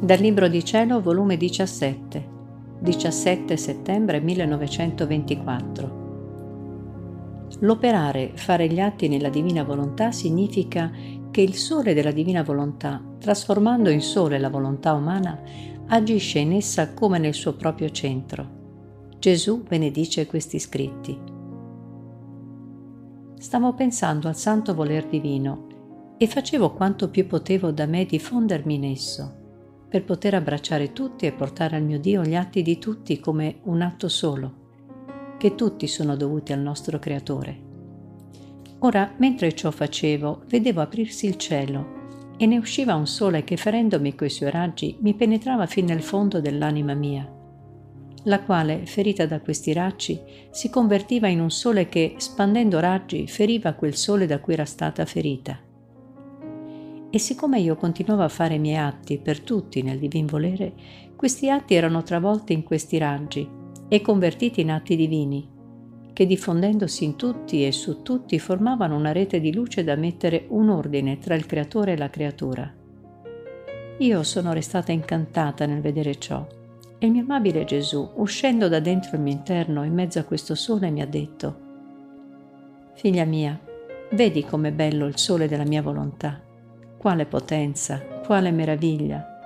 Dal Libro di Cielo, volume 17, 17 settembre 1924. L'operare, fare gli atti nella divina volontà significa che il sole della divina volontà, trasformando in sole la volontà umana, agisce in essa come nel suo proprio centro. Gesù benedice questi scritti. Stavo pensando al santo voler divino e facevo quanto più potevo da me diffondermi in esso, per poter abbracciare tutti e portare al mio Dio gli atti di tutti come un atto solo, che tutti sono dovuti al nostro Creatore. Ora, mentre ciò facevo, vedevo aprirsi il cielo e ne usciva un sole che ferendomi coi suoi raggi mi penetrava fin nel fondo dell'anima mia, la quale, ferita da questi raggi, si convertiva in un sole che, spandendo raggi, feriva quel sole da cui era stata ferita e siccome io continuavo a fare i miei atti per tutti nel divin volere, questi atti erano travolti in questi raggi e convertiti in atti divini, che diffondendosi in tutti e su tutti formavano una rete di luce da mettere un ordine tra il creatore e la creatura. Io sono restata incantata nel vedere ciò e il mio amabile Gesù, uscendo da dentro il mio interno in mezzo a questo sole, mi ha detto, Figlia mia, vedi com'è bello il sole della mia volontà quale potenza, quale meraviglia!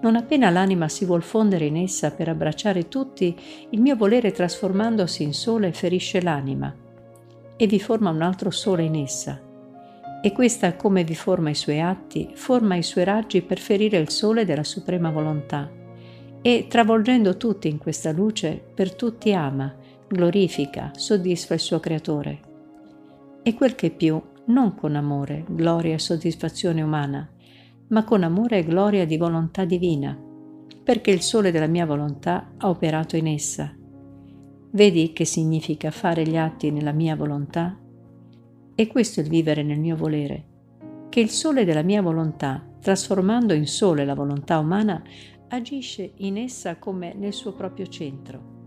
Non appena l'anima si vuol fondere in essa per abbracciare tutti, il mio volere trasformandosi in sole ferisce l'anima e vi forma un altro sole in essa. E questa, come vi forma i suoi atti, forma i suoi raggi per ferire il sole della suprema volontà. E, travolgendo tutti in questa luce, per tutti ama, glorifica, soddisfa il suo creatore. E quel che più, non con amore, gloria e soddisfazione umana, ma con amore e gloria di volontà divina, perché il sole della mia volontà ha operato in essa. Vedi che significa fare gli atti nella mia volontà? E questo è il vivere nel mio volere, che il sole della mia volontà, trasformando in sole la volontà umana, agisce in essa come nel suo proprio centro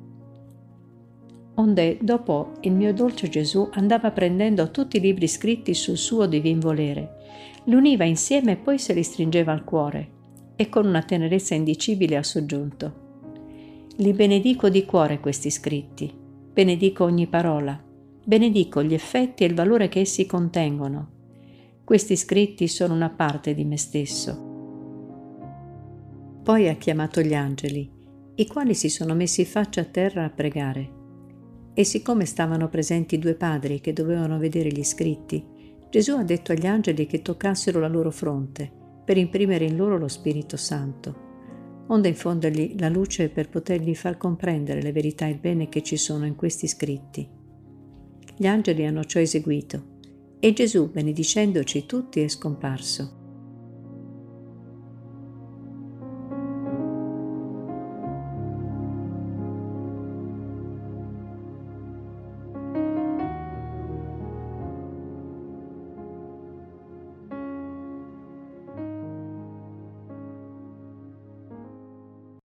onde dopo il mio dolce Gesù andava prendendo tutti i libri scritti sul suo divin volere, li univa insieme e poi se li stringeva al cuore e con una tenerezza indicibile ha soggiunto. Li benedico di cuore questi scritti, benedico ogni parola, benedico gli effetti e il valore che essi contengono. Questi scritti sono una parte di me stesso. Poi ha chiamato gli angeli, i quali si sono messi faccia a terra a pregare e siccome stavano presenti due padri che dovevano vedere gli scritti, Gesù ha detto agli angeli che toccassero la loro fronte per imprimere in loro lo Spirito Santo, onde infondergli la luce per potergli far comprendere le verità e il bene che ci sono in questi scritti. Gli angeli hanno ciò eseguito e Gesù, benedicendoci tutti, è scomparso.